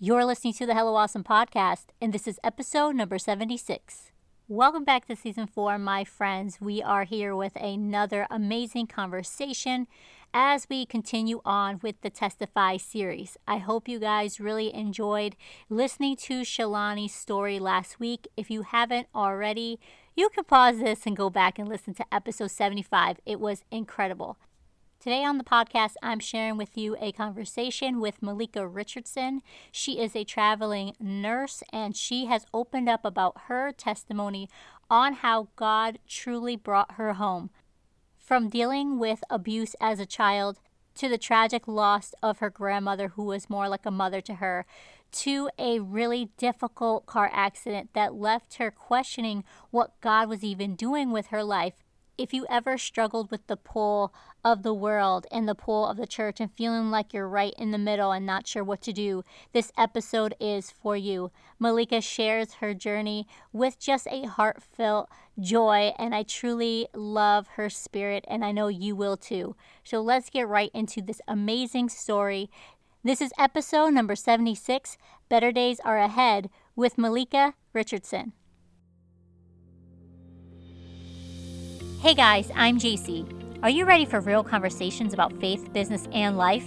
You're listening to the Hello Awesome podcast, and this is episode number 76. Welcome back to season four, my friends. We are here with another amazing conversation as we continue on with the Testify series. I hope you guys really enjoyed listening to Shalani's story last week. If you haven't already, you can pause this and go back and listen to episode 75. It was incredible. Today on the podcast, I'm sharing with you a conversation with Malika Richardson. She is a traveling nurse and she has opened up about her testimony on how God truly brought her home. From dealing with abuse as a child to the tragic loss of her grandmother, who was more like a mother to her, to a really difficult car accident that left her questioning what God was even doing with her life if you ever struggled with the pull of the world and the pull of the church and feeling like you're right in the middle and not sure what to do, this episode is for you. Malika shares her journey with just a heartfelt joy, and I truly love her spirit, and I know you will too. So let's get right into this amazing story. This is episode number 76 Better Days Are Ahead with Malika Richardson. Hey guys, I'm JC. Are you ready for real conversations about faith, business, and life?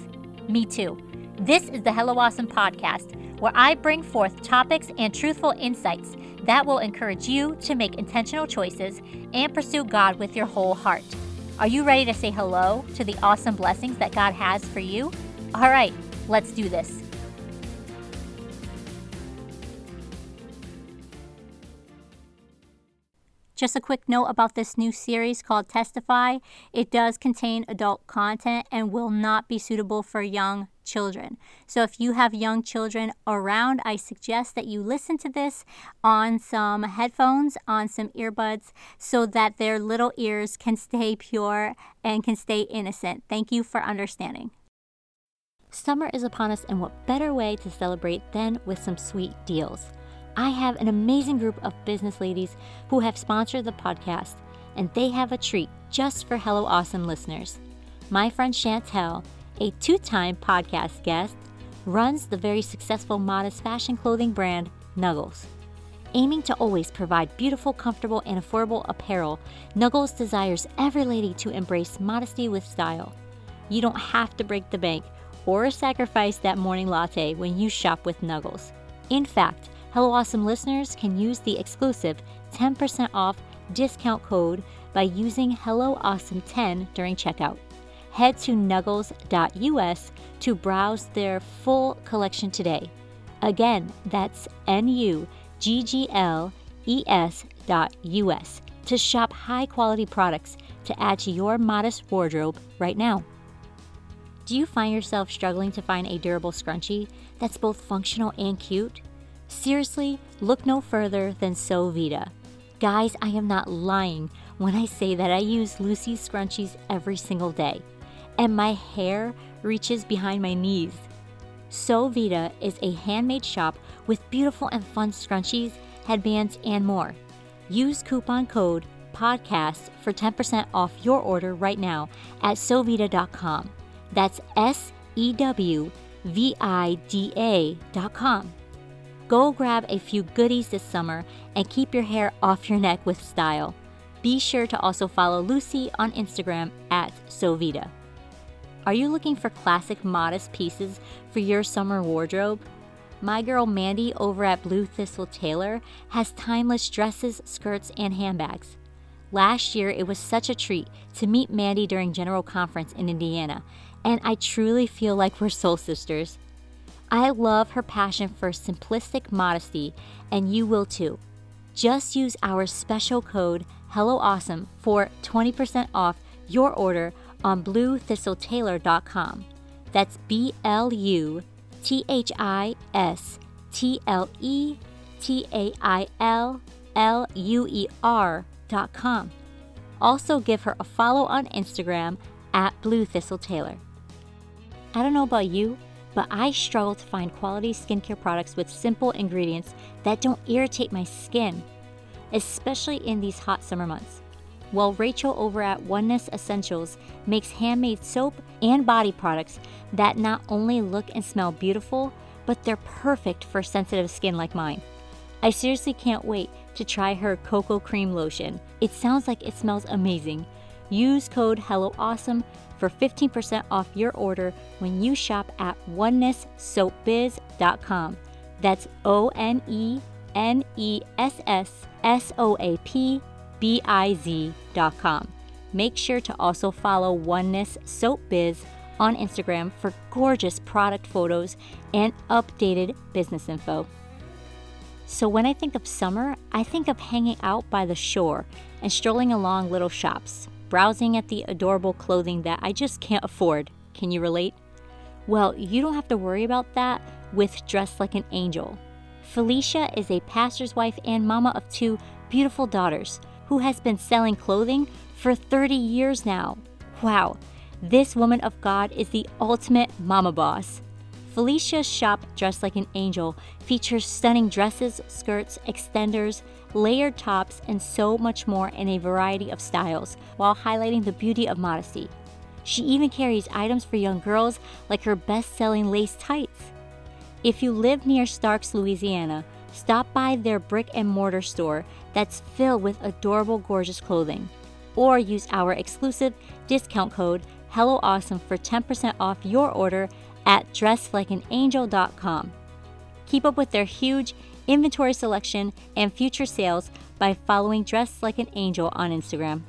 Me too. This is the Hello Awesome podcast, where I bring forth topics and truthful insights that will encourage you to make intentional choices and pursue God with your whole heart. Are you ready to say hello to the awesome blessings that God has for you? All right, let's do this. Just a quick note about this new series called Testify. It does contain adult content and will not be suitable for young children. So if you have young children around, I suggest that you listen to this on some headphones, on some earbuds, so that their little ears can stay pure and can stay innocent. Thank you for understanding. Summer is upon us, and what better way to celebrate than with some sweet deals? I have an amazing group of business ladies who have sponsored the podcast, and they have a treat just for Hello Awesome listeners. My friend Chantel, a two time podcast guest, runs the very successful modest fashion clothing brand Nuggles. Aiming to always provide beautiful, comfortable, and affordable apparel, Nuggles desires every lady to embrace modesty with style. You don't have to break the bank or sacrifice that morning latte when you shop with Nuggles. In fact, Hello Awesome listeners can use the exclusive 10% off discount code by using Hello Awesome 10 during checkout. Head to nuggles.us to browse their full collection today. Again, that's N U G G L E S dot US to shop high quality products to add to your modest wardrobe right now. Do you find yourself struggling to find a durable scrunchie that's both functional and cute? Seriously, look no further than Sewvida. Guys, I am not lying when I say that I use Lucy's scrunchies every single day, and my hair reaches behind my knees. Sewvida is a handmade shop with beautiful and fun scrunchies, headbands, and more. Use coupon code PODCAST for 10% off your order right now at Sewvida.com. That's S E W V I D A.com. Go grab a few goodies this summer and keep your hair off your neck with style. Be sure to also follow Lucy on Instagram at Sewvida. Are you looking for classic modest pieces for your summer wardrobe? My girl Mandy over at Blue Thistle Tailor has timeless dresses, skirts, and handbags. Last year, it was such a treat to meet Mandy during General Conference in Indiana, and I truly feel like we're soul sisters. I love her passion for simplistic modesty, and you will too. Just use our special code HelloAwesome for 20% off your order on bluethistletailor.com. That's B L U T H I S T L E T A I L L U E R.com. Also, give her a follow on Instagram at Blue. I don't know about you but I struggle to find quality skincare products with simple ingredients that don't irritate my skin, especially in these hot summer months. While Rachel over at Oneness Essentials makes handmade soap and body products that not only look and smell beautiful, but they're perfect for sensitive skin like mine. I seriously can't wait to try her cocoa cream lotion. It sounds like it smells amazing. Use code HelloAwesome for 15% off your order when you shop at onenesssoapbiz.com. That's O N E N E S S S O A P B I Z.com. Make sure to also follow Oneness Soap Biz on Instagram for gorgeous product photos and updated business info. So, when I think of summer, I think of hanging out by the shore and strolling along little shops, browsing at the adorable clothing that I just can't afford. Can you relate? Well, you don't have to worry about that with Dress Like an Angel. Felicia is a pastor's wife and mama of two beautiful daughters who has been selling clothing for 30 years now. Wow, this woman of God is the ultimate mama boss. Felicia's shop, Dressed Like an Angel, features stunning dresses, skirts, extenders, layered tops, and so much more in a variety of styles, while highlighting the beauty of modesty. She even carries items for young girls like her best selling lace tights. If you live near Starks, Louisiana, stop by their brick and mortar store that's filled with adorable, gorgeous clothing. Or use our exclusive discount code HelloAwesome for 10% off your order at dresslikeanangel.com. Keep up with their huge inventory selection and future sales by following Dress Like an Angel on Instagram.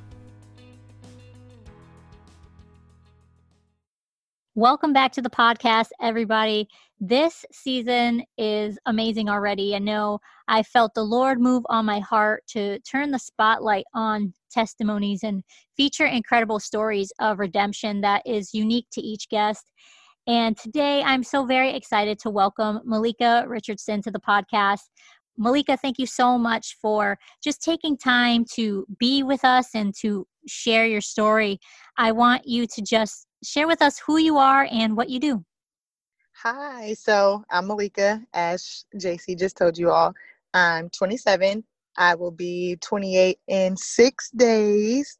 Welcome back to the podcast, everybody. This season is amazing already. I know I felt the Lord move on my heart to turn the spotlight on testimonies and feature incredible stories of redemption that is unique to each guest. And today I'm so very excited to welcome Malika Richardson to the podcast. Malika, thank you so much for just taking time to be with us and to share your story. I want you to just share with us who you are and what you do. Hi, so I'm Malika, as JC just told you all. I'm 27. I will be 28 in six days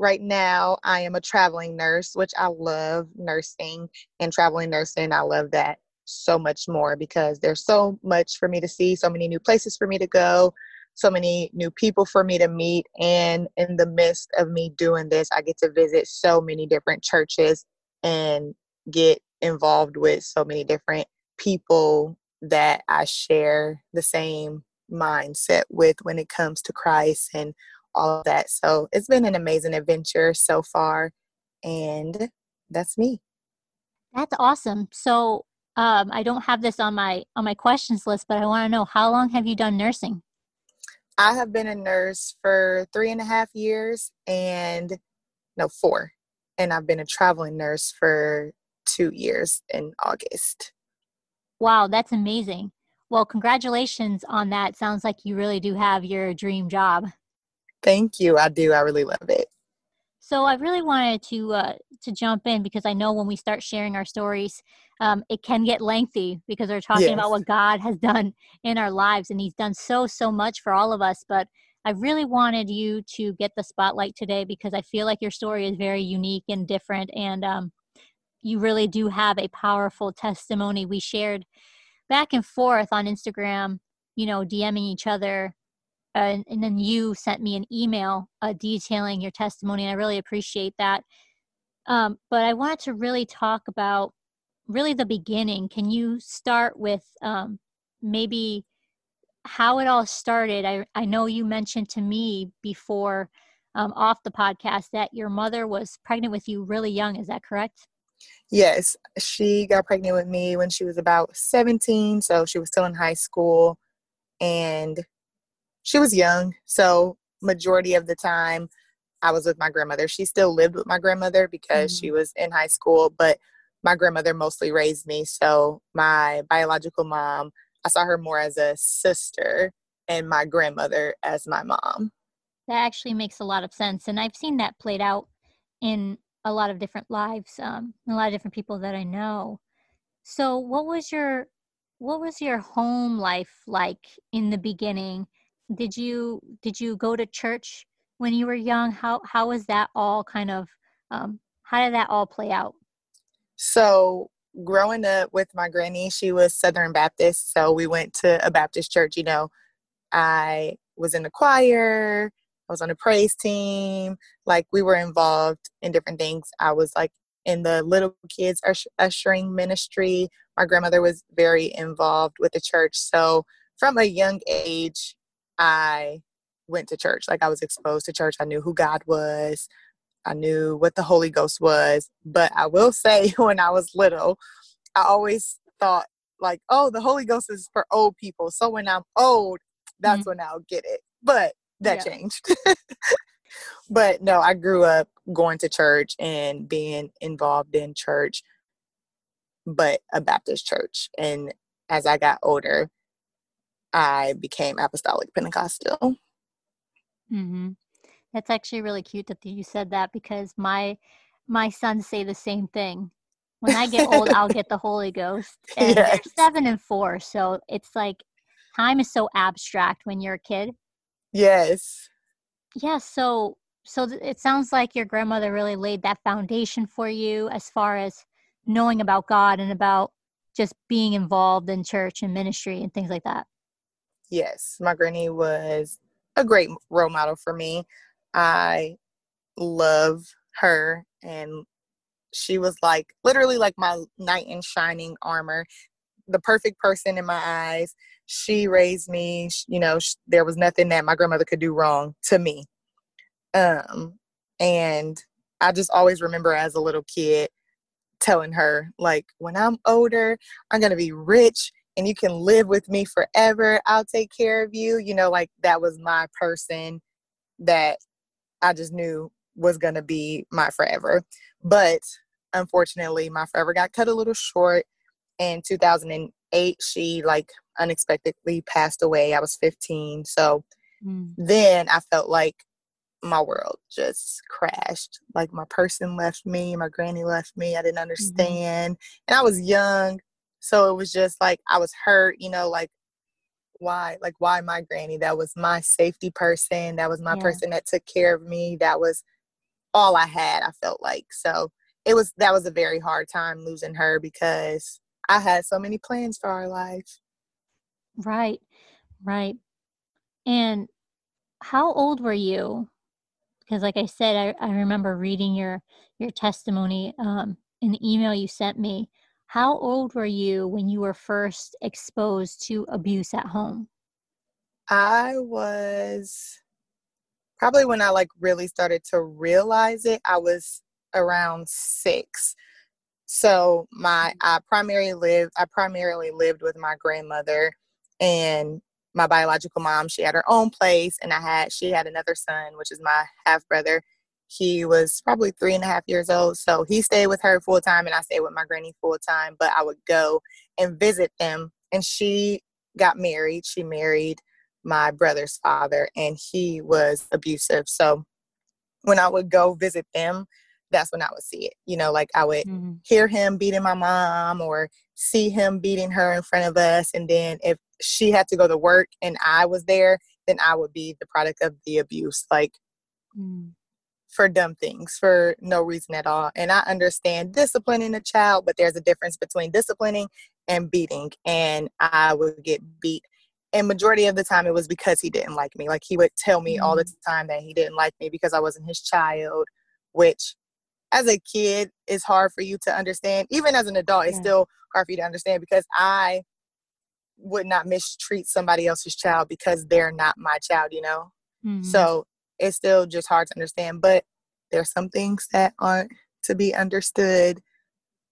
right now I am a traveling nurse, which I love nursing and traveling nursing. I love that so much more because there's so much for me to see, so many new places for me to go, so many new people for me to meet. And in the midst of me doing this, I get to visit so many different churches and get involved with so many different people that I share the same mindset with when it comes to Christ and all of that. So it's been an amazing adventure so far. And that's me. That's awesome. So um, I don't have this on my on my questions list, but I want to know how long have you done nursing? I have been a nurse for three and a half years and no four. And I've been a traveling nurse for two years in August. Wow, that's amazing. Well, congratulations on that. Sounds like you really do have your dream job. Thank you. I do. I really love it. So I really wanted to uh, to jump in because I know when we start sharing our stories, um, it can get lengthy because we're talking yes. about what God has done in our lives, and He's done so so much for all of us. But I really wanted you to get the spotlight today because I feel like your story is very unique and different, and um, you really do have a powerful testimony. We shared back and forth on Instagram, you know, DMing each other and, and then you sent me an email uh, detailing your testimony and i really appreciate that. Um, but i wanted to really talk about really the beginning. Can you start with um, maybe how it all started? I, I know you mentioned to me before um, off the podcast that your mother was pregnant with you really young. Is that correct? Yes. She got pregnant with me when she was about 17 so she was still in high school. And she was young, so majority of the time I was with my grandmother. She still lived with my grandmother because mm-hmm. she was in high school, but my grandmother mostly raised me. So my biological mom, I saw her more as a sister and my grandmother as my mom. That actually makes a lot of sense. And I've seen that played out in a lot of different lives, um, a lot of different people that I know. So what was your what was your home life like in the beginning? Did you did you go to church when you were young how how was that all kind of um, how did that all play out so growing up with my granny, she was Southern Baptist, so we went to a Baptist church. You know, I was in the choir, I was on the praise team. Like we were involved in different things. I was like in the little kids ushering ministry. My grandmother was very involved with the church. So from a young age, I went to church. Like I was exposed to church. I knew who God was. I knew what the Holy Ghost was. But I will say, when I was little, I always thought, like, oh, the Holy Ghost is for old people. So when I'm old, that's mm-hmm. when I'll get it. But that yeah. changed. but no, I grew up going to church and being involved in church, but a Baptist church. And as I got older, I became apostolic Pentecostal. Mm-hmm. That's actually really cute that you said that because my my sons say the same thing. When I get old, I'll get the Holy Ghost. And yes. they're seven and four, so it's like time is so abstract when you're a kid. Yes. Yeah. So so it sounds like your grandmother really laid that foundation for you as far as knowing about God and about just being involved in church and ministry and things like that. Yes, my granny was a great role model for me. I love her and she was like literally like my knight in shining armor, the perfect person in my eyes. She raised me, you know, there was nothing that my grandmother could do wrong to me. Um and I just always remember as a little kid telling her like when I'm older, I'm going to be rich and you can live with me forever. I'll take care of you. You know, like that was my person that I just knew was going to be my forever. But unfortunately, my forever got cut a little short. In 2008, she like unexpectedly passed away. I was 15. So mm. then I felt like my world just crashed. Like my person left me, my granny left me. I didn't mm-hmm. understand. Mm-hmm. And I was young. So it was just like I was hurt, you know, like why like why my granny? That was my safety person. That was my yeah. person that took care of me. That was all i had i felt like. So it was that was a very hard time losing her because i had so many plans for our life. Right right. And how old were you? Because like i said i, I remember reading your your testimony um, in the email you sent me how old were you when you were first exposed to abuse at home? I was probably when I like really started to realize it, I was around six. So my mm. I primarily lived I primarily lived with my grandmother and my biological mom. She had her own place and I had she had another son, which is my half brother he was probably three and a half years old. So he stayed with her full time and I stayed with my granny full time. But I would go and visit them. And she got married. She married my brother's father and he was abusive. So when I would go visit them, that's when I would see it. You know, like I would mm-hmm. hear him beating my mom or see him beating her in front of us. And then if she had to go to work and I was there, then I would be the product of the abuse. Like, mm for dumb things for no reason at all. And I understand disciplining a child, but there's a difference between disciplining and beating. And I would get beat. And majority of the time it was because he didn't like me. Like he would tell me all the mm. time that he didn't like me because I wasn't his child, which as a kid is hard for you to understand. Even as an adult, yeah. it's still hard for you to understand because I would not mistreat somebody else's child because they're not my child, you know? Mm-hmm. So it's still just hard to understand. But there's some things that aren't to be understood.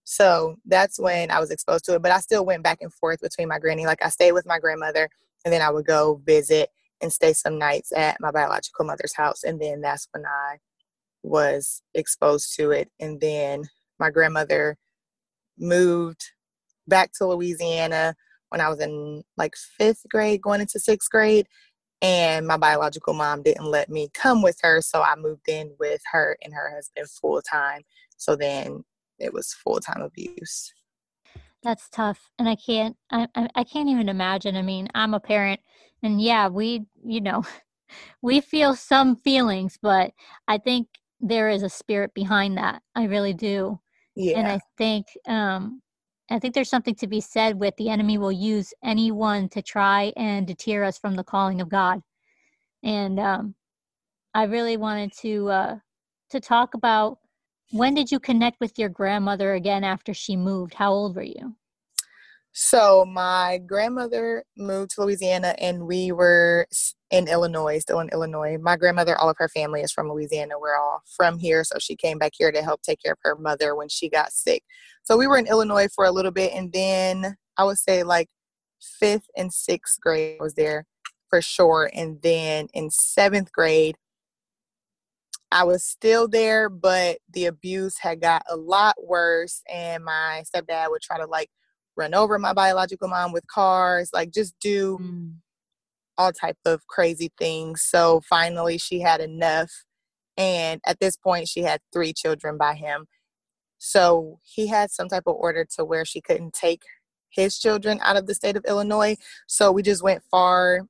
So that's when I was exposed to it. But I still went back and forth between my granny. Like I stayed with my grandmother and then I would go visit and stay some nights at my biological mother's house. And then that's when I was exposed to it. And then my grandmother moved back to Louisiana when I was in like fifth grade, going into sixth grade and my biological mom didn't let me come with her so i moved in with her and her husband full time so then it was full time abuse. That's tough and i can't I, I can't even imagine i mean i'm a parent and yeah we you know we feel some feelings but i think there is a spirit behind that i really do yeah. And i think um I think there's something to be said with the enemy will use anyone to try and deter us from the calling of God. And um, I really wanted to uh, to talk about when did you connect with your grandmother again after she moved? How old were you? So my grandmother moved to Louisiana and we were in Illinois, still in Illinois. My grandmother, all of her family is from Louisiana. We're all from here. So she came back here to help take care of her mother when she got sick. So we were in Illinois for a little bit and then I would say like fifth and sixth grade was there for sure. And then in seventh grade, I was still there, but the abuse had got a lot worse. And my stepdad would try to like run over my biological mom with cars, like just do mm. all type of crazy things. So finally she had enough. And at this point she had three children by him. So he had some type of order to where she couldn't take his children out of the state of Illinois. So we just went far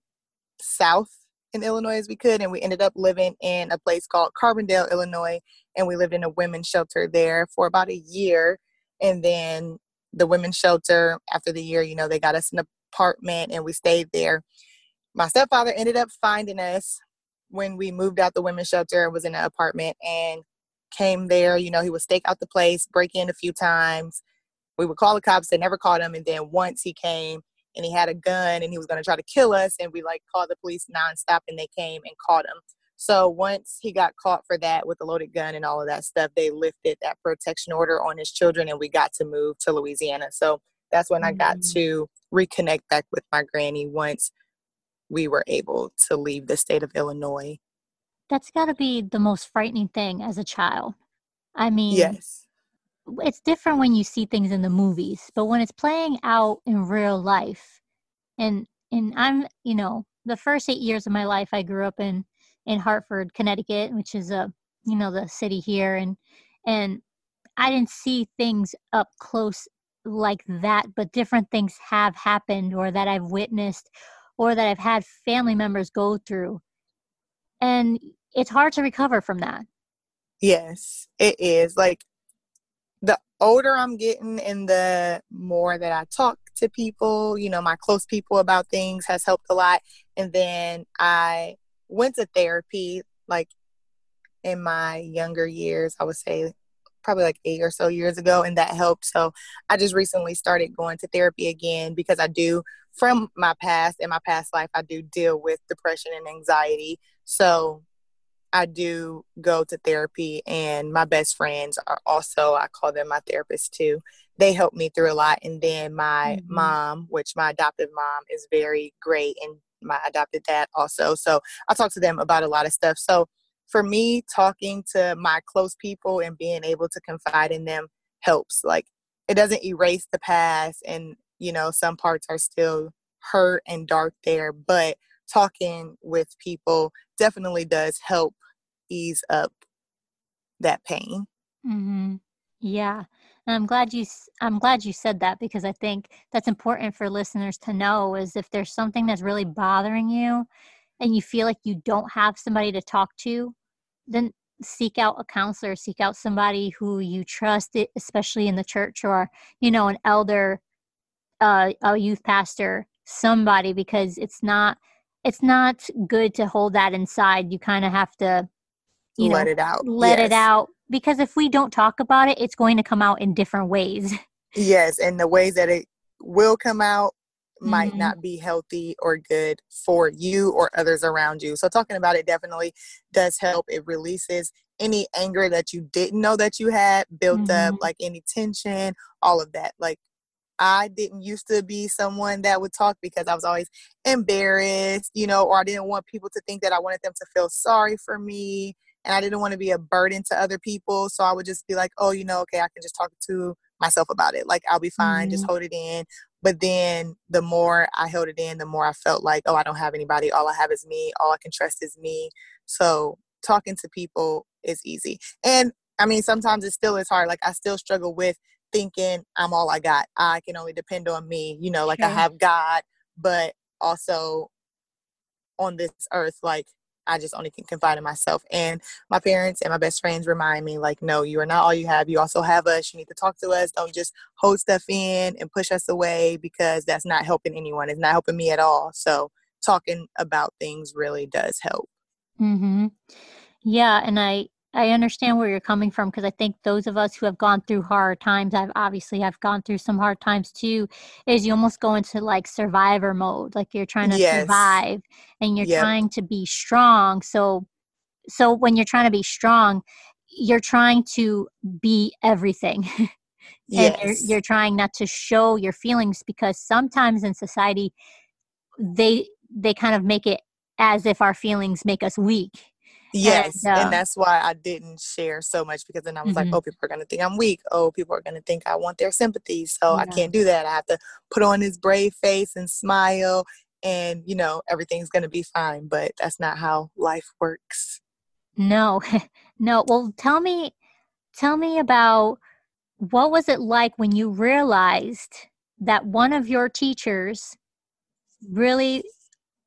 south in Illinois as we could, and we ended up living in a place called Carbondale, Illinois, and we lived in a women's shelter there for about a year. And then the women's shelter, after the year, you know, they got us an apartment and we stayed there. My stepfather ended up finding us when we moved out the women's shelter and was in an apartment and came there. You know, he would stake out the place, break in a few times. We would call the cops, they never caught him. And then once he came, and he had a gun and he was going to try to kill us and we like called the police nonstop and they came and caught him so once he got caught for that with a loaded gun and all of that stuff they lifted that protection order on his children and we got to move to louisiana so that's when mm-hmm. i got mm. to reconnect back with my granny once we were able to leave the state of illinois that's got to be the most frightening thing as a child. I mean yes. it's different when you see things in the movies, but when it's playing out in real life, and and I'm you know the first eight years of my life I grew up in in Hartford, Connecticut, which is a you know the city here, and and I didn't see things up close like that, but different things have happened or that I've witnessed or that I've had family members go through, and it's hard to recover from that. Yes, it is. Like the older I'm getting and the more that I talk to people, you know, my close people about things has helped a lot. And then I went to therapy like in my younger years, I would say probably like eight or so years ago, and that helped. So I just recently started going to therapy again because I do, from my past and my past life, I do deal with depression and anxiety. So I do go to therapy, and my best friends are also, I call them my therapists too. They help me through a lot. And then my mm-hmm. mom, which my adoptive mom is very great, and my adopted dad also. So I talk to them about a lot of stuff. So for me, talking to my close people and being able to confide in them helps. Like it doesn't erase the past, and you know, some parts are still hurt and dark there, but talking with people definitely does help ease up that pain. Mm-hmm. Yeah. And I'm glad you I'm glad you said that because I think that's important for listeners to know is if there's something that's really bothering you and you feel like you don't have somebody to talk to, then seek out a counselor, seek out somebody who you trust, especially in the church or, you know, an elder, uh, a youth pastor, somebody because it's not it's not good to hold that inside. You kind of have to you let know, it out. Let yes. it out because if we don't talk about it, it's going to come out in different ways. Yes, and the ways that it will come out might mm-hmm. not be healthy or good for you or others around you. So talking about it definitely does help. It releases any anger that you didn't know that you had built mm-hmm. up, like any tension, all of that. Like I didn't used to be someone that would talk because I was always embarrassed, you know, or I didn't want people to think that I wanted them to feel sorry for me. And I didn't want to be a burden to other people. So I would just be like, oh, you know, okay, I can just talk to myself about it. Like, I'll be fine, mm-hmm. just hold it in. But then the more I held it in, the more I felt like, oh, I don't have anybody. All I have is me. All I can trust is me. So talking to people is easy. And I mean, sometimes it still is hard. Like, I still struggle with thinking I'm all I got. I can only depend on me. You know, like. I have God, but also on this earth, like I just only can confide in myself. And my parents and my best friends remind me, like, no, you are not all you have. You also have us. You need to talk to us. Don't just hold stuff in and push us away because that's not helping anyone. It's not helping me at all. So talking about things really does help. Mm-hmm. Yeah, and I I understand where you're coming from because I think those of us who have gone through hard times, I've obviously I've gone through some hard times too, is you almost go into like survivor mode. Like you're trying to Yes. survive and you're Yep. trying to be strong. So so when you're trying to be strong, you're trying to be everything. and you're you're trying not to show your feelings because sometimes in society they they kind of make it as if our feelings make us weak. Yes, And, and uh, that's why I didn't share so much because then I was like, Mhm. oh, people are going to think I'm weak. Oh, people are going to think I want their sympathy. So I can't do that. I have to put on this brave face and smile, and, you know, everything's going to be fine. But that's not how life works. No, no. Well, tell me, tell me about what was it like when you realized that one of your teachers really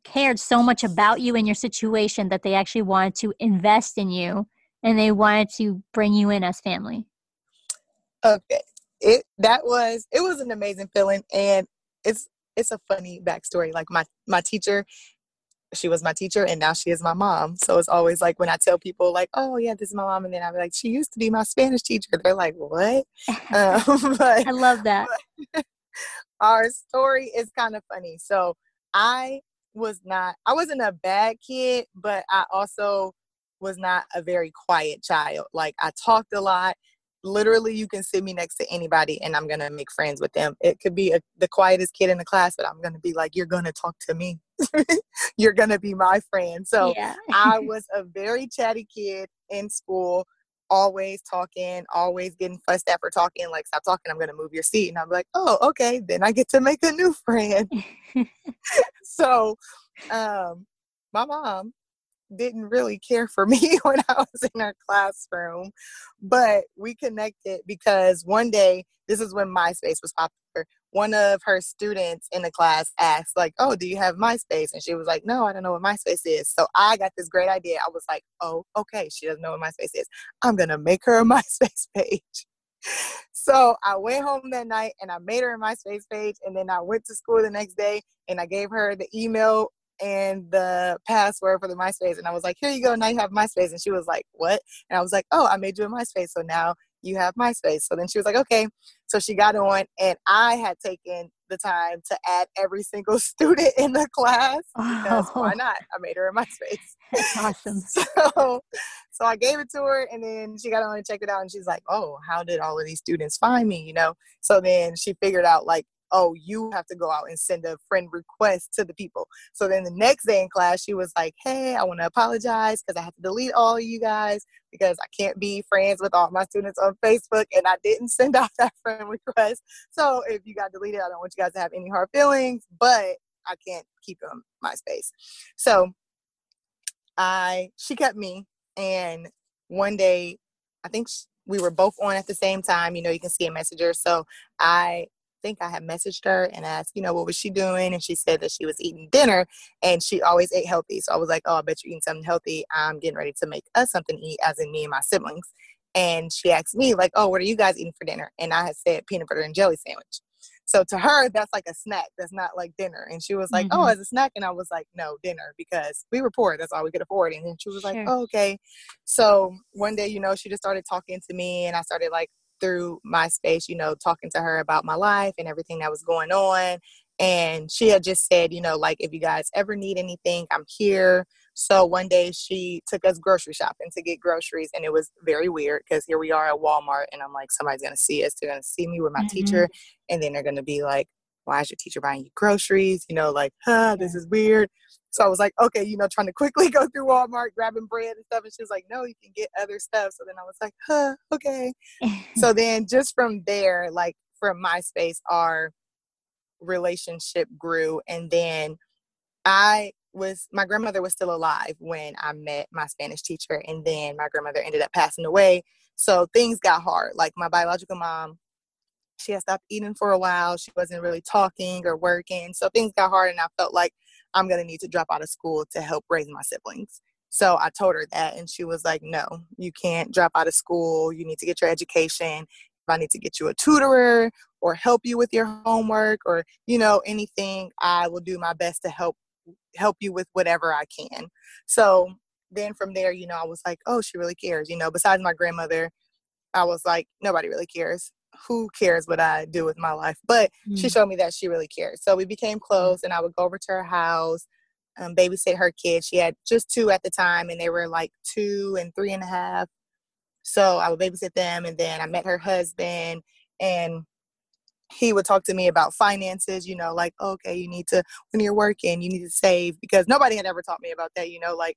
cared so much about you and your situation that they actually wanted to invest in you and they wanted to bring you in as family. Okay. It that was it was an amazing feeling and it's it's a funny backstory. Like my my teacher, she was my teacher and now she is my mom. So it's always like when I tell people like, oh yeah, this is my mom, and then I'm like, she used to be my Spanish teacher. They're like, what? Um, but I love that. our story is kind of funny. So I was not I wasn't a bad kid, but I also was not a very quiet child. Like I talked a lot. Literally, you can sit me next to anybody and I'm gonna make friends with them. It could be a, the quietest kid in the class, but I'm gonna be like, "You're gonna talk to me. You're gonna be my friend." So yeah. I was a very chatty kid in school, always talking, always getting fussed at for talking. Like, stop talking, I'm gonna move your seat. And I'm like, oh, okay, then I get to make a new friend. so um my mom didn't really care for me when I was in her classroom, but we connected because one day, this is when MySpace was popular. One of her students in the class asked, like, "Oh, do you have MySpace?" And she was like, "No, I don't know what MySpace is." So I got this great idea. I was like, "Oh, okay, she doesn't know what MySpace is. I'm gonna make her a MySpace page." So I went home that night and I made her a MySpace page, and then I went to school the next day and I gave her the email and the password for the MySpace. And I was like, here you go. Now you have MySpace. And she was like, what? And I was like, oh, I made you a MySpace. So now you have MySpace. So then she was like, okay. So she got on, and I had taken the time to add every single student in the class because why Oh, not? I made her in MySpace. awesome. So, so I gave it to her, and then she got on and checked it out, and she's like, "Oh, how did all of these students find me?" You know. So then she figured out like, "Oh, you have to go out and send a friend request to the people." So then the next day in class, she was like, "Hey, I want to apologize because I have to delete all you guys because I can't be friends with all my students on Facebook, and I didn't send out that friend request. So if you got deleted, I don't want you guys to have any hard feelings, but I can't keep them MySpace." So I she kept me and one day I think sh- we were both on at the same time you know you can see a messenger so I think I had messaged her and asked you know what was she doing and she said that she was eating dinner and she always ate healthy so I was like oh I bet you're eating something healthy I'm getting ready to make us something to eat as in me and my siblings and she asked me like oh what are you guys eating for dinner and I had said peanut butter and jelly sandwich so to her, that's like a snack. That's not like dinner. And she was like, "Oh, Mhm. as a snack," and I was like, "No, dinner," because we were poor. That's all we could afford. And then she was like, Sure. oh, "Okay." So one day, you know, she just started talking to me, and I started like through MySpace, you know, talking to her about my life and everything that was going on. And she had just said, you know, like if you guys ever need anything, I'm here. So one day she took us grocery shopping to get groceries, and it was very weird because here we are at Walmart, and I'm like, somebody's gonna see us. They're gonna see me with my Mhm. teacher, and then they're gonna be like, why is your teacher buying you groceries? You know, like, huh, this is weird. So I was like, okay, you know, trying to quickly go through Walmart, grabbing bread and stuff. And she was like, no, you can get other stuff. So then I was like, huh, okay. so then just from there, like from MySpace, our relationship grew. And then I was, my grandmother was still alive when I met my Spanish teacher. And then my grandmother ended up passing away. So things got hard. Like my biological mom, she had stopped eating for a while. She wasn't really talking or working. So things got hard. And I felt like I'm going to need to drop out of school to help raise my siblings. So I told her that, and she was like, No, you can't drop out of school. You need to get your education. If I need to get you a tutorer or help you with your homework or, you know, anything, I will do my best to help help you with whatever I can. So then from there, you know, I was like, oh, she really cares. You know, besides my grandmother, I was like, nobody really cares. Who cares what I do with my life? But mm. she showed me that she really cares. So we became close, and I would go over to her house um, babysit her kids. She had just two at the time, and they were like two and three and a half. So I would babysit them, and then I met her husband, and he would talk to me about finances. You know, like okay, you need to when you're working, you need to save because nobody had ever taught me about that. You know, like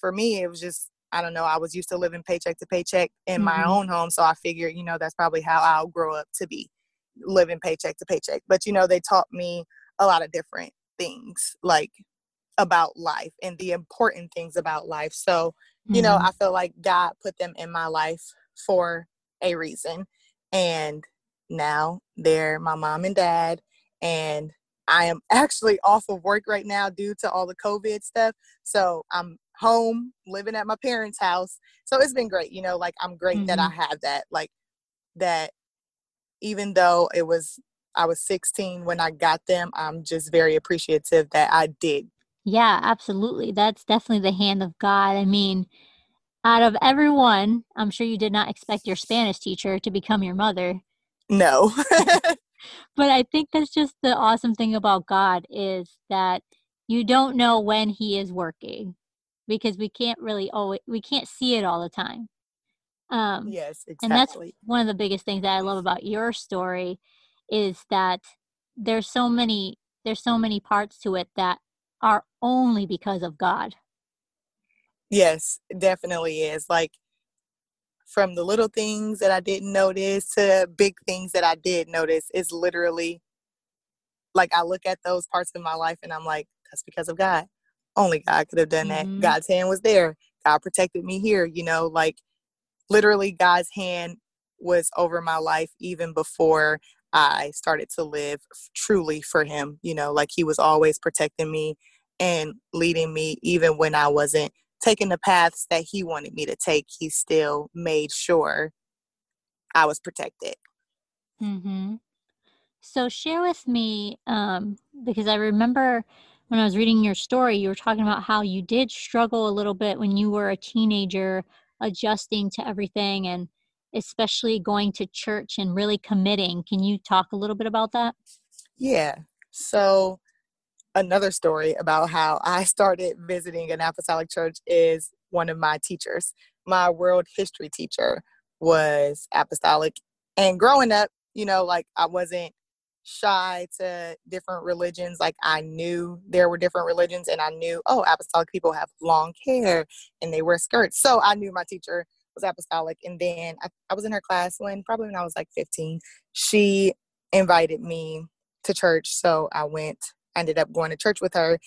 for me, it was just I don't know. I was used to living paycheck to paycheck in mm-hmm. my own home, so I figured, you know, that's probably how I'll grow up to be living paycheck to paycheck. But you know, they taught me a lot of different things, like about life and the important things about life. So, you mm-hmm. know, I feel like God put them in my life for a reason. And now they're my mom and dad. And I am actually off of work right now due to all the COVID stuff. So I'm home living at my parents' house. So it's been great. You know, like I'm great mm-hmm. that I mm-hmm. have that. Like that even though it was I was 16 when I got them, I'm just very appreciative that I did yeah, absolutely. That's definitely the hand of God. I mean, out of everyone, I'm sure you did not expect your Spanish teacher to become your mother. No. but I think that's just the awesome thing about God is that you don't know when he is working because we can't really always we can't see it all the time. Um yes, exactly. And that's one of the biggest things that I love about your story is that there's so many there's so many parts to it that are only because of God. Yes, definitely is. Like from the little things that I didn't notice to big things that I did notice is literally like I look at those parts of my life and I'm like, that's because of God. Only God could have done mm-hmm. that. God's hand was there. God protected me here, you know, like literally God's hand was over my life even before I started to live truly for him, you know, like he was always protecting me and leading me even when I wasn't taking the paths that he wanted me to take. He still made sure I was protected. Mhm. So share with me um because I remember when I was reading your story you were talking about how you did struggle a little bit when you were a teenager adjusting to everything and especially going to church and really committing. Can you talk a little bit about that? Yeah. So another story about how I started visiting an apostolic church is one of my teachers. My world history teacher was apostolic. And growing up, you know, like I wasn't shy to different religions. Like I knew there were different religions and I knew, oh, apostolic people have long hair and they wear skirts. So I knew my teacher was apostolic. And then I, I was in her class when probably when I was like 15. She invited me to church. So I went ended up going to church with her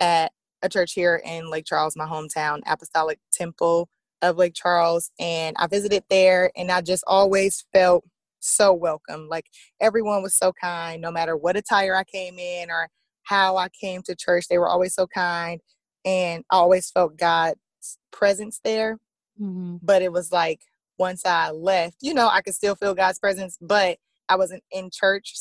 at a church here in Lake Charles, my hometown, Apostolic Temple of Lake Charles. And I visited there and I just always felt so welcome. Like everyone was so kind, no matter what attire I came in or how I came to church, they were always so kind. And I always felt God's presence there. Mm-hmm. But it was like once I left, you know, I could still feel God's presence, but I wasn't in church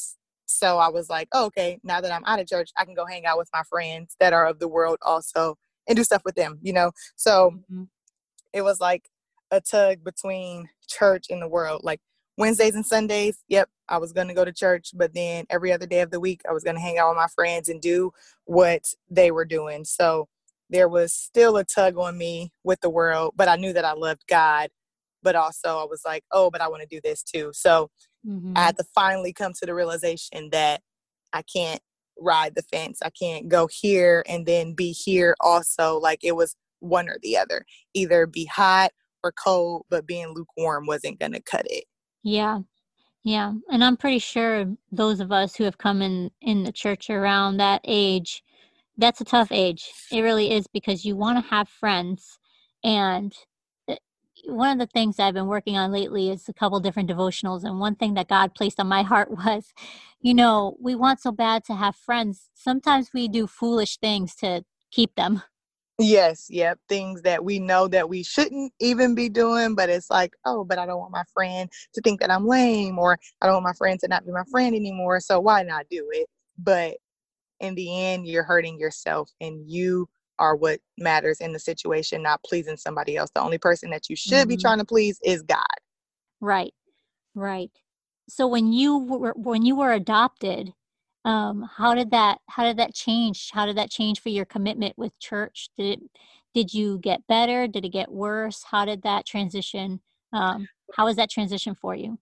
so I was like, oh, okay, now that I'm out of church, I can go hang out with my friends that are of the world also and do stuff with them, you know? So mm-hmm. it was like a tug between church and the world. Like Wednesdays and Sundays, yep, I was going to go to church, but then every other day of the week, I was going to hang out with my friends and do what they were doing. So there was still a tug on me with the world, but I knew that I loved God. But also, I was like, oh, but I want to do this too. So Mm-hmm. I had to finally come to the realization that I can't ride the fence. I can't go here and then be here also. Like it was one or the other. Either be hot or cold, but being lukewarm wasn't going to cut it. Yeah. Yeah. And I'm pretty sure those of us who have come in in the church around that age, that's a tough age. It really is because you want to have friends and uh, one of the things I've been working on lately is a couple different devotionals. And one thing that God placed on my heart was, you know, we want so bad to have friends. Sometimes we do foolish things to keep them. Yes, yep. Things that we know that we shouldn't even be doing, but it's like, oh, but I don't want my friend to think that I'm lame, or I don't want my friend to not be my friend anymore. So why not do it? But in the end, you're hurting yourself and you are what matters in the situation, not pleasing somebody else. The only person that you should mm-hmm. be trying to please is God. Right. Right. So when you were when you were adopted, um, how did that how did that change? How did that change for your commitment with church? Did it did you get better? Did it get worse? How did that transition? Um, how was that transition for you?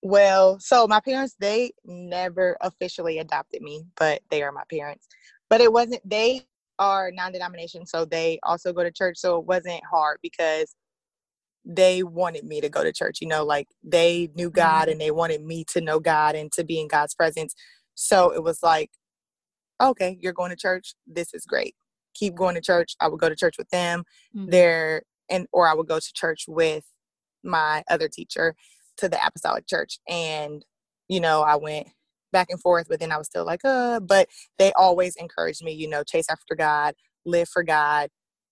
Well, so my parents they never officially adopted me, but they are my parents. But it wasn't they are non-denomination, so they also go to church. So it wasn't hard because they wanted me to go to church. You know, like they knew God mm-hmm. and they wanted me to know God and to be in God's presence. So it was like, okay, you're going to church. This is great. Keep going to church. I would go to church with them mm-hmm. there, and or I would go to church with my other teacher to the apostolic church. And you know, I went back and forth, but then I was still like, uh, but they always encouraged me, you know, chase after God, live for God,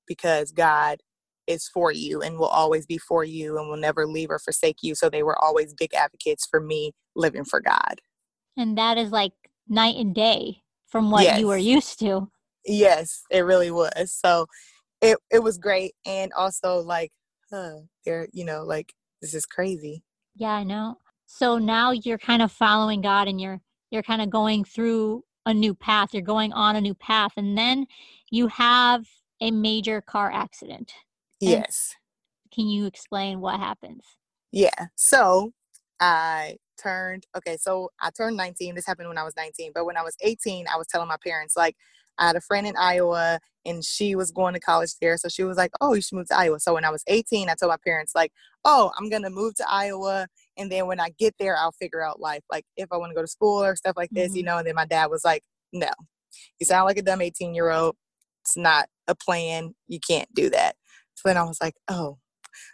because God is for you and will always be for you and will never leave or forsake you. So they were always big advocates for me living for God. And that is like night and day from what yes. you were used to. Yes, it really was. So it it was great and also like huh, they're, you know, like this is crazy. Yeah, I know. So now you're kind of following God and you're you're kind of going through a new path. You're going on a new path and then you have a major car accident. Yes. can you explain what happens? Yeah. So I turned, okay, so I turned 19. This happened when I was 19. But when I was 18, I was telling my parents, like, I had a friend in Iowa and she was going to college there. So she was like, Oh, you should move to Iowa. So when I was 18, I told my parents, like, Oh, I'm to move to Iowa. And then when I get there, I'll figure out life, like if I want to go to school or stuff like this, mm-hmm. you know. And then my dad was like, No, you sound like a dumb 18 year old. It's not a plan. You can't do that. So then I was like, oh.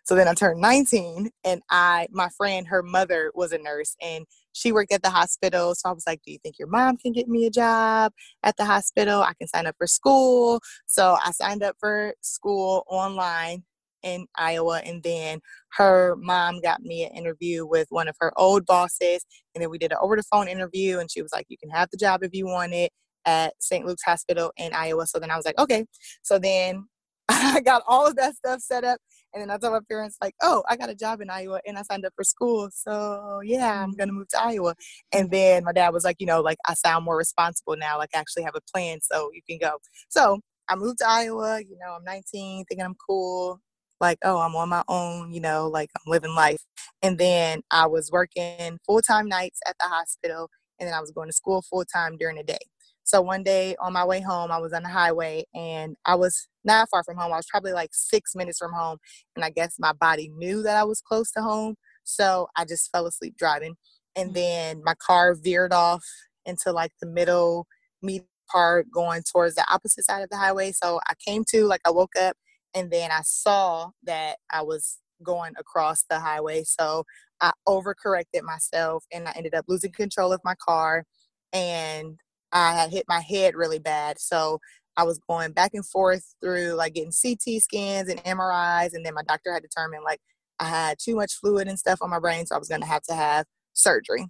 So then I turned 19 and I my friend, her mother was a nurse and she worked at the hospital. So I was like, Do you think your mom can get me a job at the hospital? I can sign up for school. So I signed up for school online in Iowa. And then her mom got me an interview with one of her old bosses. And then we did an over the phone interview. And she was like, You can have the job if you want it at St. Luke's Hospital in Iowa. So then I was like, Okay. So then I got all of that stuff set up. And then I told my parents, like, oh, I got a job in Iowa and I signed up for school. So yeah, I'm mm-hmm. going to move to Iowa. And then my dad was like, you know, like, I sound more responsible now. Like, I actually have a plan. So you can go. So I moved to Iowa. You know, I'm 19, thinking I'm cool. Like, oh, I'm on my own, you know, like I'm living life. And then I was working full time nights at the hospital. And then I was going to school full time during the day. So one day on my way home, I was on the highway and I was not far from home. I was probably like six minutes from home. And I guess my body knew that I was close to home. So I just fell asleep driving. And mm. then my car veered off into like the middle meat part going towards the opposite side of the highway. So I came to, like, I woke up and then I saw that I was going across the highway. So I overcorrected myself and I ended up losing control of my car. And I had hit my head really bad. So I was going back and forth through like getting CT scans and MRIs. And then my doctor had determined like I had too much fluid and stuff on my brain. So I was going to have to have surgery.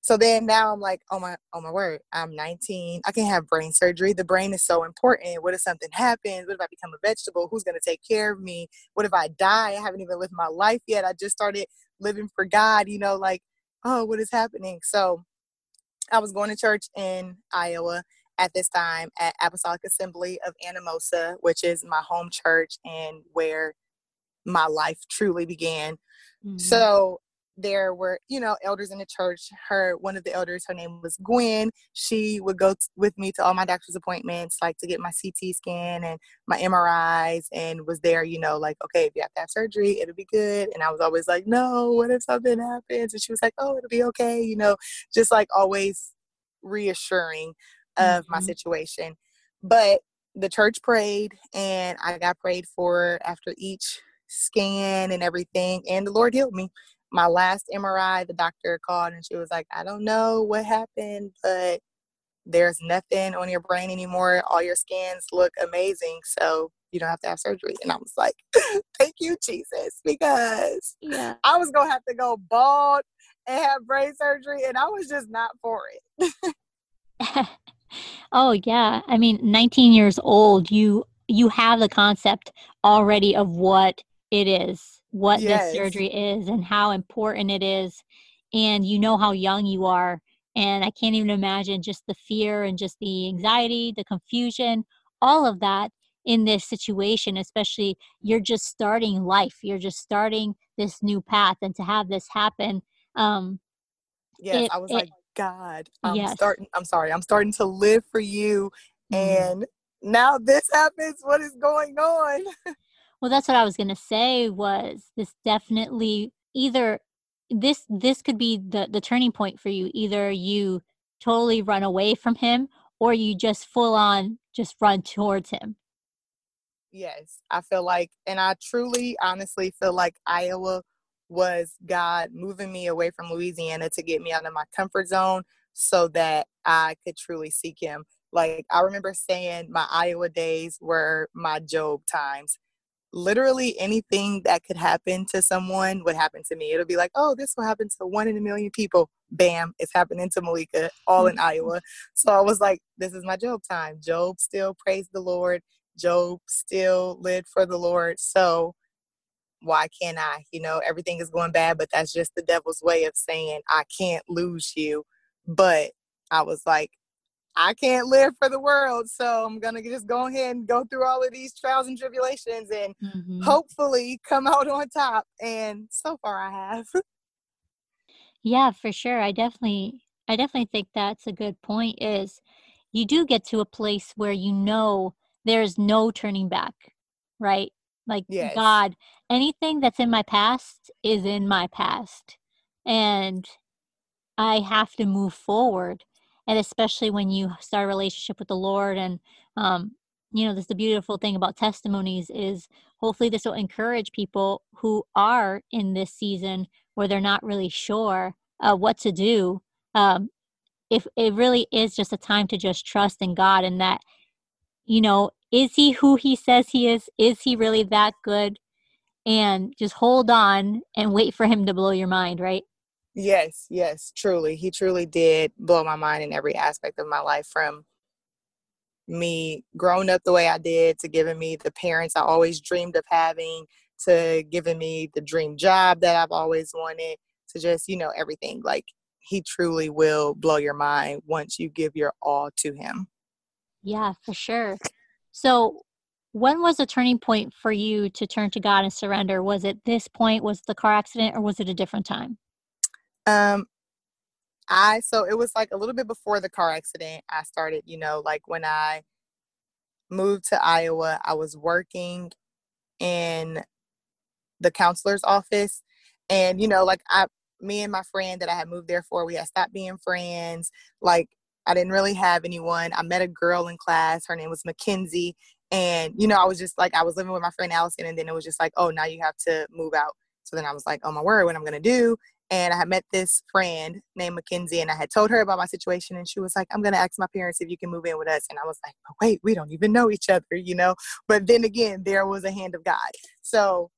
So then now I'm like, oh my, oh my word, I'm 19. I can't have brain surgery. The brain is so important. What if something happens? What if I become a vegetable? Who's going to take care of me? What if I die? I haven't even lived my life yet. I just started living for God, you know, like, oh, what is happening? So I was going to church in Iowa at this time at Apostolic Assembly of Anamosa, which is my home church and where my life truly began. Mm-hmm. So there were you know elders in the church her one of the elders her name was gwen. She would go t- with me to all my doctor's appointments like to get my ct scan and my mris and was there you know like okay if you have to have surgery it'll be good. And i was always like no what if something happens? And she was like oh it'll be okay you know just like always reassuring of mm-hmm. my situation. But the church prayed and i got prayed for after each scan and everything and the lord healed me my last MRI, the doctor called and she was like, I don't know what happened, but there's nothing on your brain anymore. All your scans look amazing. So you don't have to have surgery. And I was like, thank you, Jesus, because yeah. I was going to have to go bald and have brain surgery. And I was just not for it. oh, yeah. I mean, 19 years old, you you have the concept already of what it is, what yes. this surgery is, and how important it is. And you know how young you are. And I can't even imagine just the fear and just the anxiety, the confusion, all of that in this situation, especially you're just starting life, you're just starting this new path. And to have this happen, um, yes, it, I was it, like, God, I'm yes. starting, I'm sorry, I'm starting to live for you. Mm-hmm. And now this happens what is going on well that's what i was going to say was this definitely either this this could be the the turning point for you. Either you totally run away from him or you just full on just run towards him. Yes i feel like and i truly honestly feel like iowa was god moving me away from louisiana to get me out of my comfort zone so that i could truly seek him. Like I remember saying my Iowa days were my Job times. Literally anything that could happen to someone would happen to me. It'll be like, oh, this will happen to one in a million people. Bam, it's happening to Malika, all in Iowa. So I was like, this is my Job time. Job still praised the Lord. Job still lived for the Lord. So why can't I? You know, everything is going bad, but that's just the devil's way of saying I can't lose you. But I was like, I can't live for the world. So I'm going to just go ahead and go through all of these trials and tribulations and mm-hmm. hopefully come out on top. And so far I have. yeah, for sure. I definitely I definitely think that's a good point is you do get to a place where you know there's no turning back, right? Like yes. God, anything that's in my past is in my past. And I have to move forward and especially when you start a relationship with the lord and um, you know this is the beautiful thing about testimonies is hopefully this will encourage people who are in this season where they're not really sure uh, what to do um, if it really is just a time to just trust in god and that you know is he who he says he is? Is he really that good? And just hold on and wait for him to blow your mind right Yes, yes, truly. He truly did blow my mind in every aspect of my life from me growing up the way I did to giving me the parents I always dreamed of having to giving me the dream job that I've always wanted to just, you know, everything. Like he truly will blow your mind once you give your all to him. Yeah, for sure. So, when was the turning point for you to turn to God and surrender? Was it this point? Was the car accident or was it a different time? Um, I so it was like a little bit before the car accident. I started, you know, like when I moved to Iowa, I was working in the counselor's office, and you know, like I, me and my friend that I had moved there for, we had stopped being friends. Like I didn't really have anyone. I met a girl in class. Her name was Mackenzie. And, you know, I was just like, I was living with my friend Allison. And then it was just like, oh, now you have to move out. So then I was like, oh my word, what I'm to do and I had met this friend named Mackenzie, and I had told her about my situation, and she was like, "I'm gonna ask my parents if you can move in with us." And I was like, "Wait, we don't even know each other, you know." But then again, there was a hand of God. So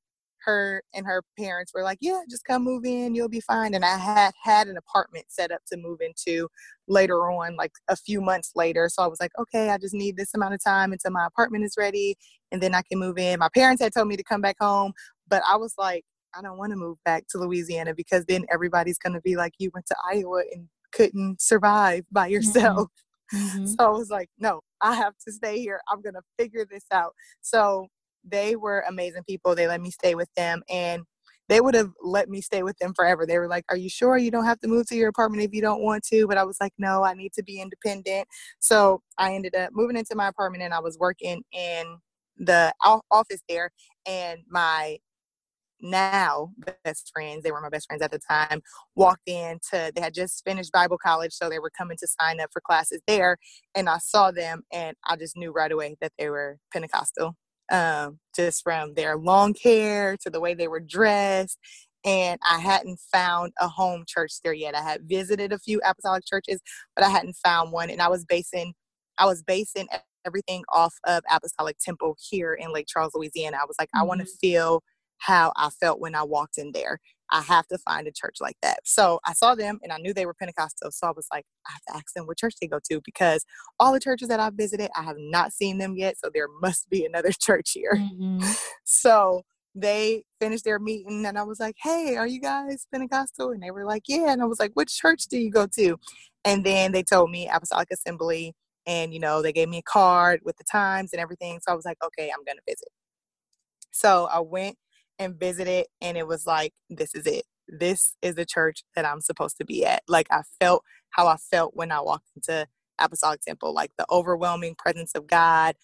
her and her parents were like, "Yeah, just come move in, you'll be fine." And I had had an apartment set up to move into later on, like a few months later. So I was like, "Okay, I just need this amount of time until my apartment is ready, and then I can move in." My parents had told me to come back home, but I was like I don't want to move back to Louisiana because then everybody's going to be like, you went to Iowa and couldn't survive by mm-hmm. yourself. Mm-hmm. So I was like, no, I have to stay here. I'm going to figure this out. So they were amazing people. They let me stay with them and they would have let me stay with them forever. They were like, Are you sure you don't have to move to your apartment if you don't want to? But I was like, No, I need to be independent. So I ended up moving into my apartment and I was working in the office there. And my now best friends they were my best friends at the time walked in to they had just finished bible college so they were coming to sign up for classes there and i saw them and i just knew right away that they were pentecostal um, just from their long hair to the way they were dressed and I hadn't found a home church there yet. I had visited a few apostolic churches, but I hadn't found one. And I was basing, I was basing everything off of Apostolic Temple here in Lake Charles, Louisiana. I was like, mm-hmm. I want to feel how I felt when I walked in there. I have to find a church like that. So I saw them and I knew they were Pentecostal. So I was like, I have to ask them what church they go to because all the churches that I've visited, I have not seen them yet. So there must be another church here. Mm-hmm. So they finished their meeting and I was like, Hey, are you guys Pentecostal? And they were like, Yeah. And I was like, Which church do you go to? And then they told me Apostolic Assembly. And, you know, they gave me a card with the times and everything. So I was like, Okay, I'm going to visit. So I went and visited, and it was like, This is it. This is the church that I'm supposed to be at. Like, I felt how I felt when I walked into Apostolic Temple, like the overwhelming presence of God,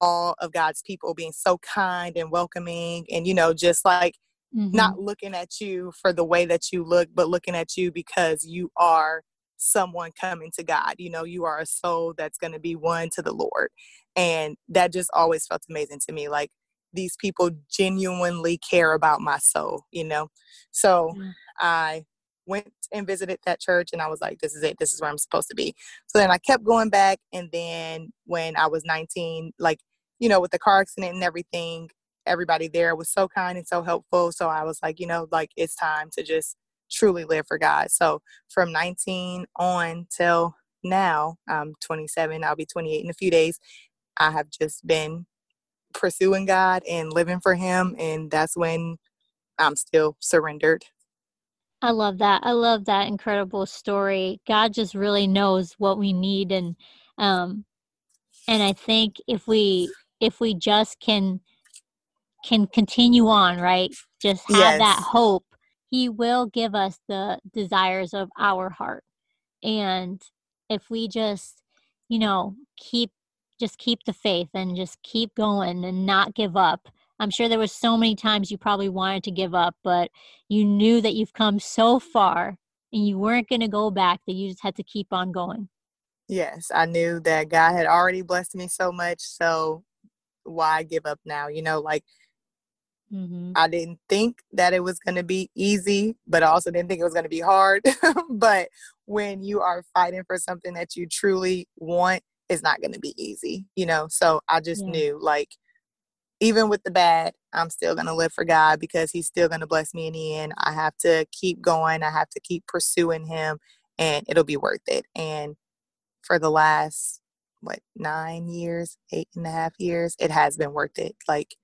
all of God's people being so kind and welcoming and you know just like mm-hmm. not looking at you for the way that you look but looking at you because you are someone coming to God you know you are a soul that's going to be won to the Lord and that just always felt amazing to me like these people genuinely care about my soul you know so mm-hmm. I went and visited that church and I was like, this is it. This is where I'm supposed to be. So then I kept going back. And then when I was 19, like, you know, with the car accident and everything, everybody there was so kind and so helpful. So I was like, you know, like it's time to just truly live for God. So from 19 on till now, I'm 27, I'll be 28 in a few days. I have just been pursuing God and living for Him. And that's when I'm still surrendered I love that. I love that incredible story. God just really knows what we need and um and I think if we if we just can can continue on, right? Just have yes. that hope, he will give us the desires of our heart. And if we just, you know, keep just keep the faith and just keep going and not give up I'm sure there was so many times you probably wanted to give up, but you knew that you've come so far and you weren't going to go back that you just had to keep on going. Yes, I knew that God had already blessed me so much, so why give up now? You know, like mm-hmm. I didn't think that it was going to be easy, but I also didn't think it was going to be hard. but when you are fighting for something that you truly want, it's not going to be easy, you know. So I just yeah. knew like even with the bad, I'm still going to live for God because He's still going to bless me in the end. I have to keep going. I have to keep pursuing Him, and it'll be worth it. And for the last, what, nine years, eight and a half years, it has been worth it. Like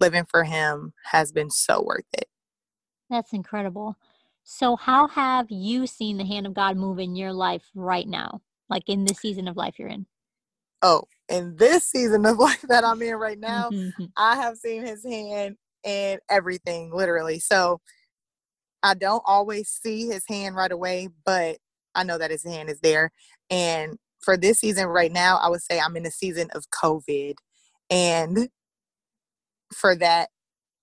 living for Him has been so worth it. That's incredible. So, how have you seen the hand of God move in your life right now, like in this season of life you're in? Oh, in this season of life that I'm in right now, mm-hmm. I have seen his hand in everything, literally. So I don't always see his hand right away, but I know that his hand is there. And for this season right now, I would say I'm in a season of COVID. And for that,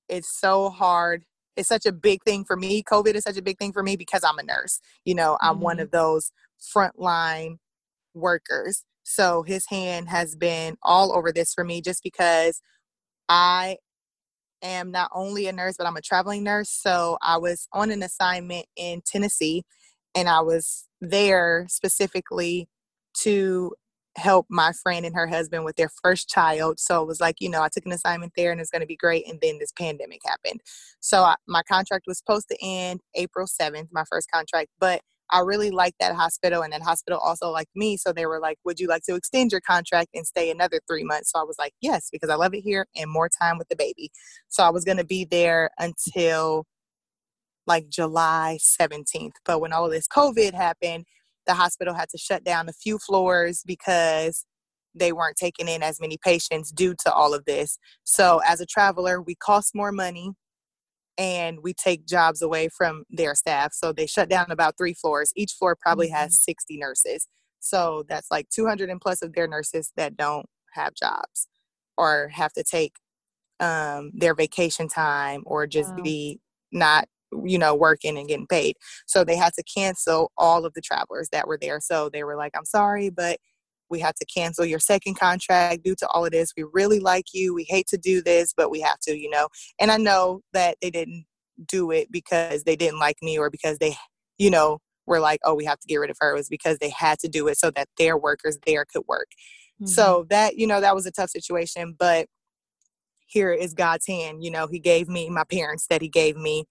it's so hard. It's such a big thing for me. COVID is such a big thing for me because I'm a nurse. You know, I'm mm-hmm. one of those frontline workers. So his hand has been all over this for me just because I am not only a nurse, but I'm a traveling nurse. So I was on an assignment in Tennessee and I was there specifically to help my friend and her husband with their first child. So it was like, you know, I took an assignment there and it's going to be great. And then this pandemic happened. So I, my contract was supposed to end April 7th, my first contract, but I really liked that hospital, and that hospital also liked me. So they were like, Would you like to extend your contract and stay another three months? So I was like, Yes, because I love it here and more time with the baby. So I was going to be there until like July 17th. But when all this COVID happened, the hospital had to shut down a few floors because they weren't taking in as many patients due to all of this. So as a traveler, we cost more money and we take jobs away from their staff. So they shut down about three floors. Each floor probably mm-hmm. has 60 nurses. So that's like 200 and plus of their nurses that don't have jobs or have to take um, their vacation time or just wow. be not you know working and getting paid so they had to cancel all of the travelers that were there so they were like i'm sorry but we had to cancel your second contract due to all of this. We really like you. We hate to do this, but we have to, you know. And I know that they didn't do it because they didn't like me or because they, you know, were like, oh, we have to get rid of her. It was because they had to do it so that their workers there could work. Mm-hmm. So that, you know, that was a tough situation. But here is God's hand. You know, He gave me my parents that He gave me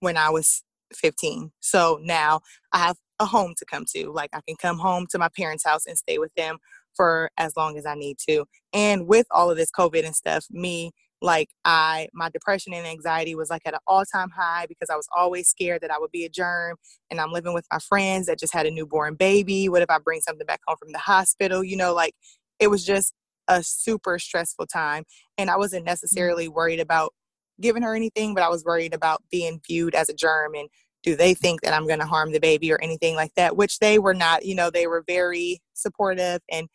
when I was 15. So now I have a home to come to. Like I can come home to my parents' house and stay with them for as long as I need to. And with all of this COVID and stuff, me like I my depression and anxiety was like at an all-time high because I was always scared that I would be a germ and I'm living with my friends that just had a newborn baby. What if I bring something back home from the hospital? You know, like it was just a super stressful time and I wasn't mm. necessarily worried about giving her anything, but I was worried about being viewed as a germ and do they think that I'm going to harm the baby or anything like that, which they were not, you know, they were very supportive and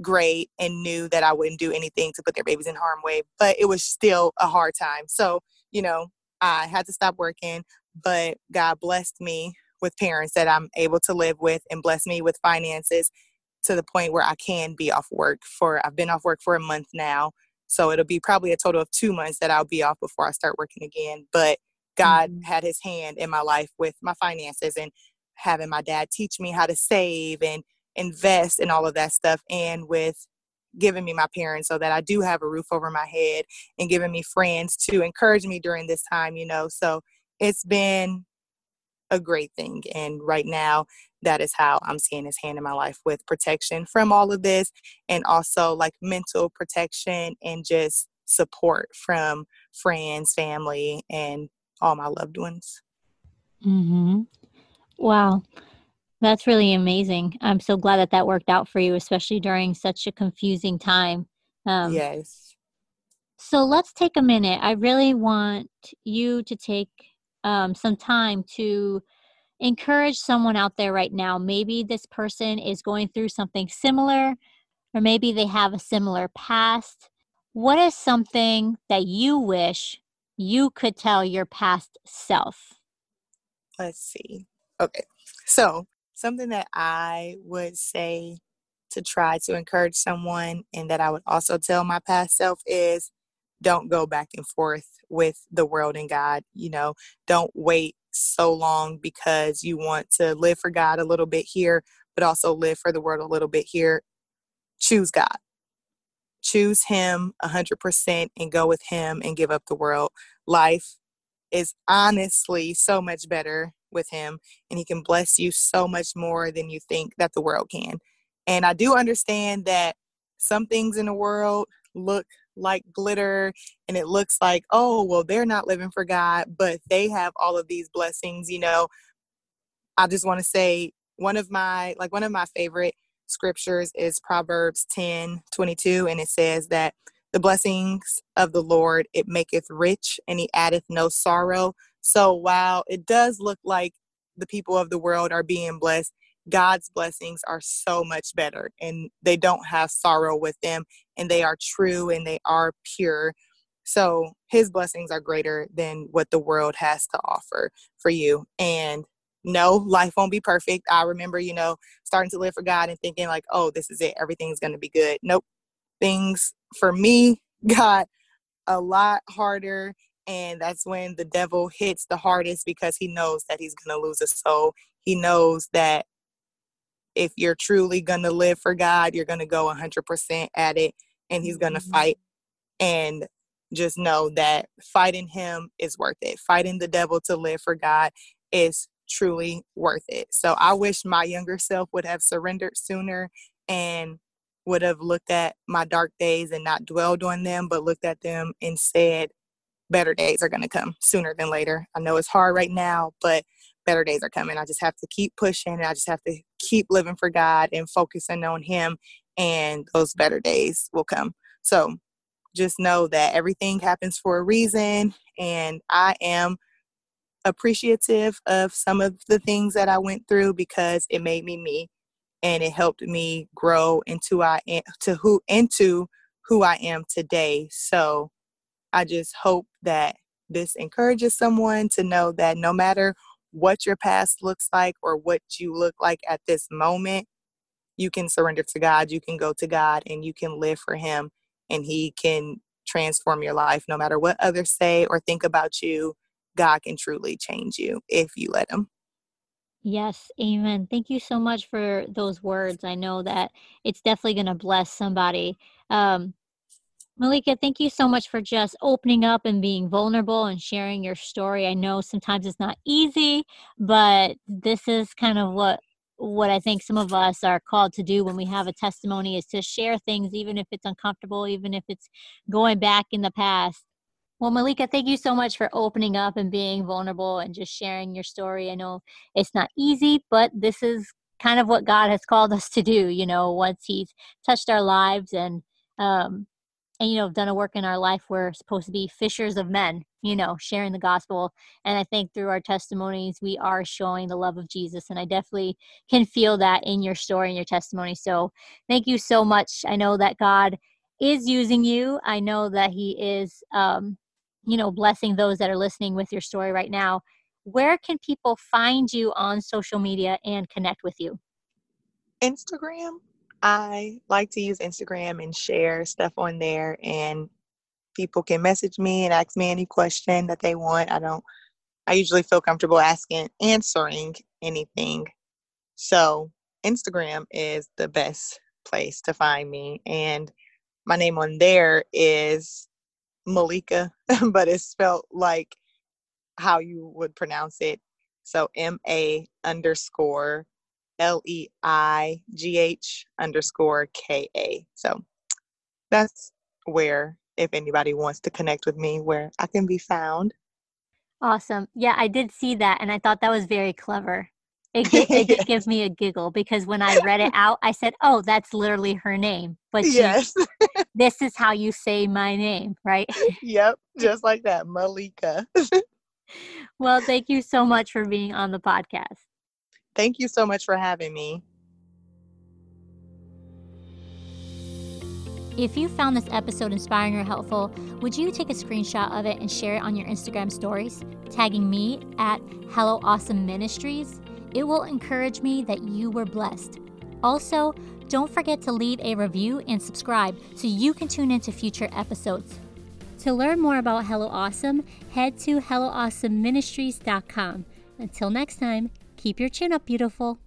great and knew that I wouldn't do anything to put their babies in harm way, but it was still a hard time. So, you know, I had to stop working, but God blessed me with parents that I'm able to live with and bless me with finances to the point where I can be off work for I've been off work for a month now. So it'll be probably a total of 2 months that I'll be off before I start working again, but God mm-hmm. had his hand in my life with my finances and having my dad teach me how to save and invest and all of that stuff and with giving me my parents so that I do have a roof over my head and giving me friends to encourage me during this time, you know. So it's been a great thing. And right now, that is how I'm seeing his hand in my life with protection from all of this and also like mental protection and just support from friends, family, and all my loved ones. Mm-hmm. Wow. That's really amazing. I'm so glad that that worked out for you, especially during such a confusing time. Um, yes. So let's take a minute. I really want you to take um, some time to encourage someone out there right now. Maybe this person is going through something similar, or maybe they have a similar past. What is something that you wish you could tell your past self? Let's see. Okay. So, something that I would say to try to encourage someone and that I would also tell my past self is don't go back and forth with the world and God. You know, don't wait so long because you want to live for God a little bit here, but also live for the world a little bit here. Choose God choose him 100% and go with him and give up the world. Life is honestly so much better with him and he can bless you so much more than you think that the world can. And I do understand that some things in the world look like glitter and it looks like, oh, well, they're not living for God, but they have all of these blessings, you know. I just want to say one of my like one of my favorite scriptures is Proverbs 10 22, and it says that the blessings of the Lord it maketh rich, and he addeth no sorrow. So while it does look like the people of the world are being blessed, God's blessings are so much better, and they don't have sorrow with them, and they are true and they are pure. So his blessings are greater than what the world has to offer for you. And no, life won't be perfect. I remember, you know, starting to live for God and thinking, like, oh, this is it. Everything's going to be good. Nope. Things for me got a lot harder. And that's when the devil hits the hardest because he knows that he's going to lose a soul. He knows that if you're truly going to live for God, you're going to go 100% at it and he's going to mm-hmm. fight. And just know that fighting him is worth it. Fighting the devil to live for God is truly worth it. So I wish my younger self would have surrendered sooner and would have looked at my dark days and not dwelled on them, but looked at them and said, better days are going to come sooner than later. I know it's hard right now, but better days are coming. I just have to keep pushing and I just have to keep living for God and focusing on Him, and those better days will come. So just know that everything happens for a reason, and I am appreciative of some of the things that I went through because it made me me and it helped me grow into I to who into who I am today. So I just hope that this encourages someone to know that no matter what your past looks like or what you look like at this moment, you can surrender to God, you can go to God and you can live for him and he can transform your life no matter what others say or think about you God can truly change you if you let Him. Yes, amen. Thank you so much for those words. I know that it's definitely going to bless somebody. Um, Malika, thank you so much for just opening up and being vulnerable and sharing your story. I know sometimes it's not easy, but this is kind of what what I think some of us are called to do when we have a testimony is to share things even if it's uncomfortable, even if it's going back in the past. Well, Malika, thank you so much for opening up and being vulnerable and just sharing your story. I know it's not easy, but this is kind of what God has called us to do, you know, once He's touched our lives and um, and you know done a work in our life we're supposed to be fishers of men you know sharing the gospel. And i think through our testimonies we are showing the love of jesus and i definitely can feel that in your story and your testimony. So thank you so much. I know that god is using you. I know that he is um you know blessing those that are listening with your story right now. Where can people find you on social media and connect with you? Instagram I like to use Instagram and share stuff on there, and people can message me and ask me any question that they want. I don't, I usually feel comfortable asking, answering anything. So, Instagram is the best place to find me. And my name on there is Malika, but it's spelled like how you would pronounce it. So, M A underscore L E I G H underscore K A. So that's where, if anybody wants to connect with me, where I can be found. Awesome. Yeah, I did see that and I thought that was very clever. It, it, it yes. gives me a giggle because when I read it out, I said, "Oh, that's literally her name." But she, yes, this is how you say my name, right? yep, just like that, Malika. well, thank you so much for being on the podcast. Thank you so much for having me. If you found this episode inspiring or helpful, would you take a screenshot of it and share it on your Instagram stories, tagging me at Hello Awesome Ministries? It will encourage me that you were blessed. Also, don't forget to leave a review and subscribe so you can tune into future episodes. To learn more about Hello Awesome, head to HelloAwesomeMinistries.com. Until next time, Keep your chin up, beautiful.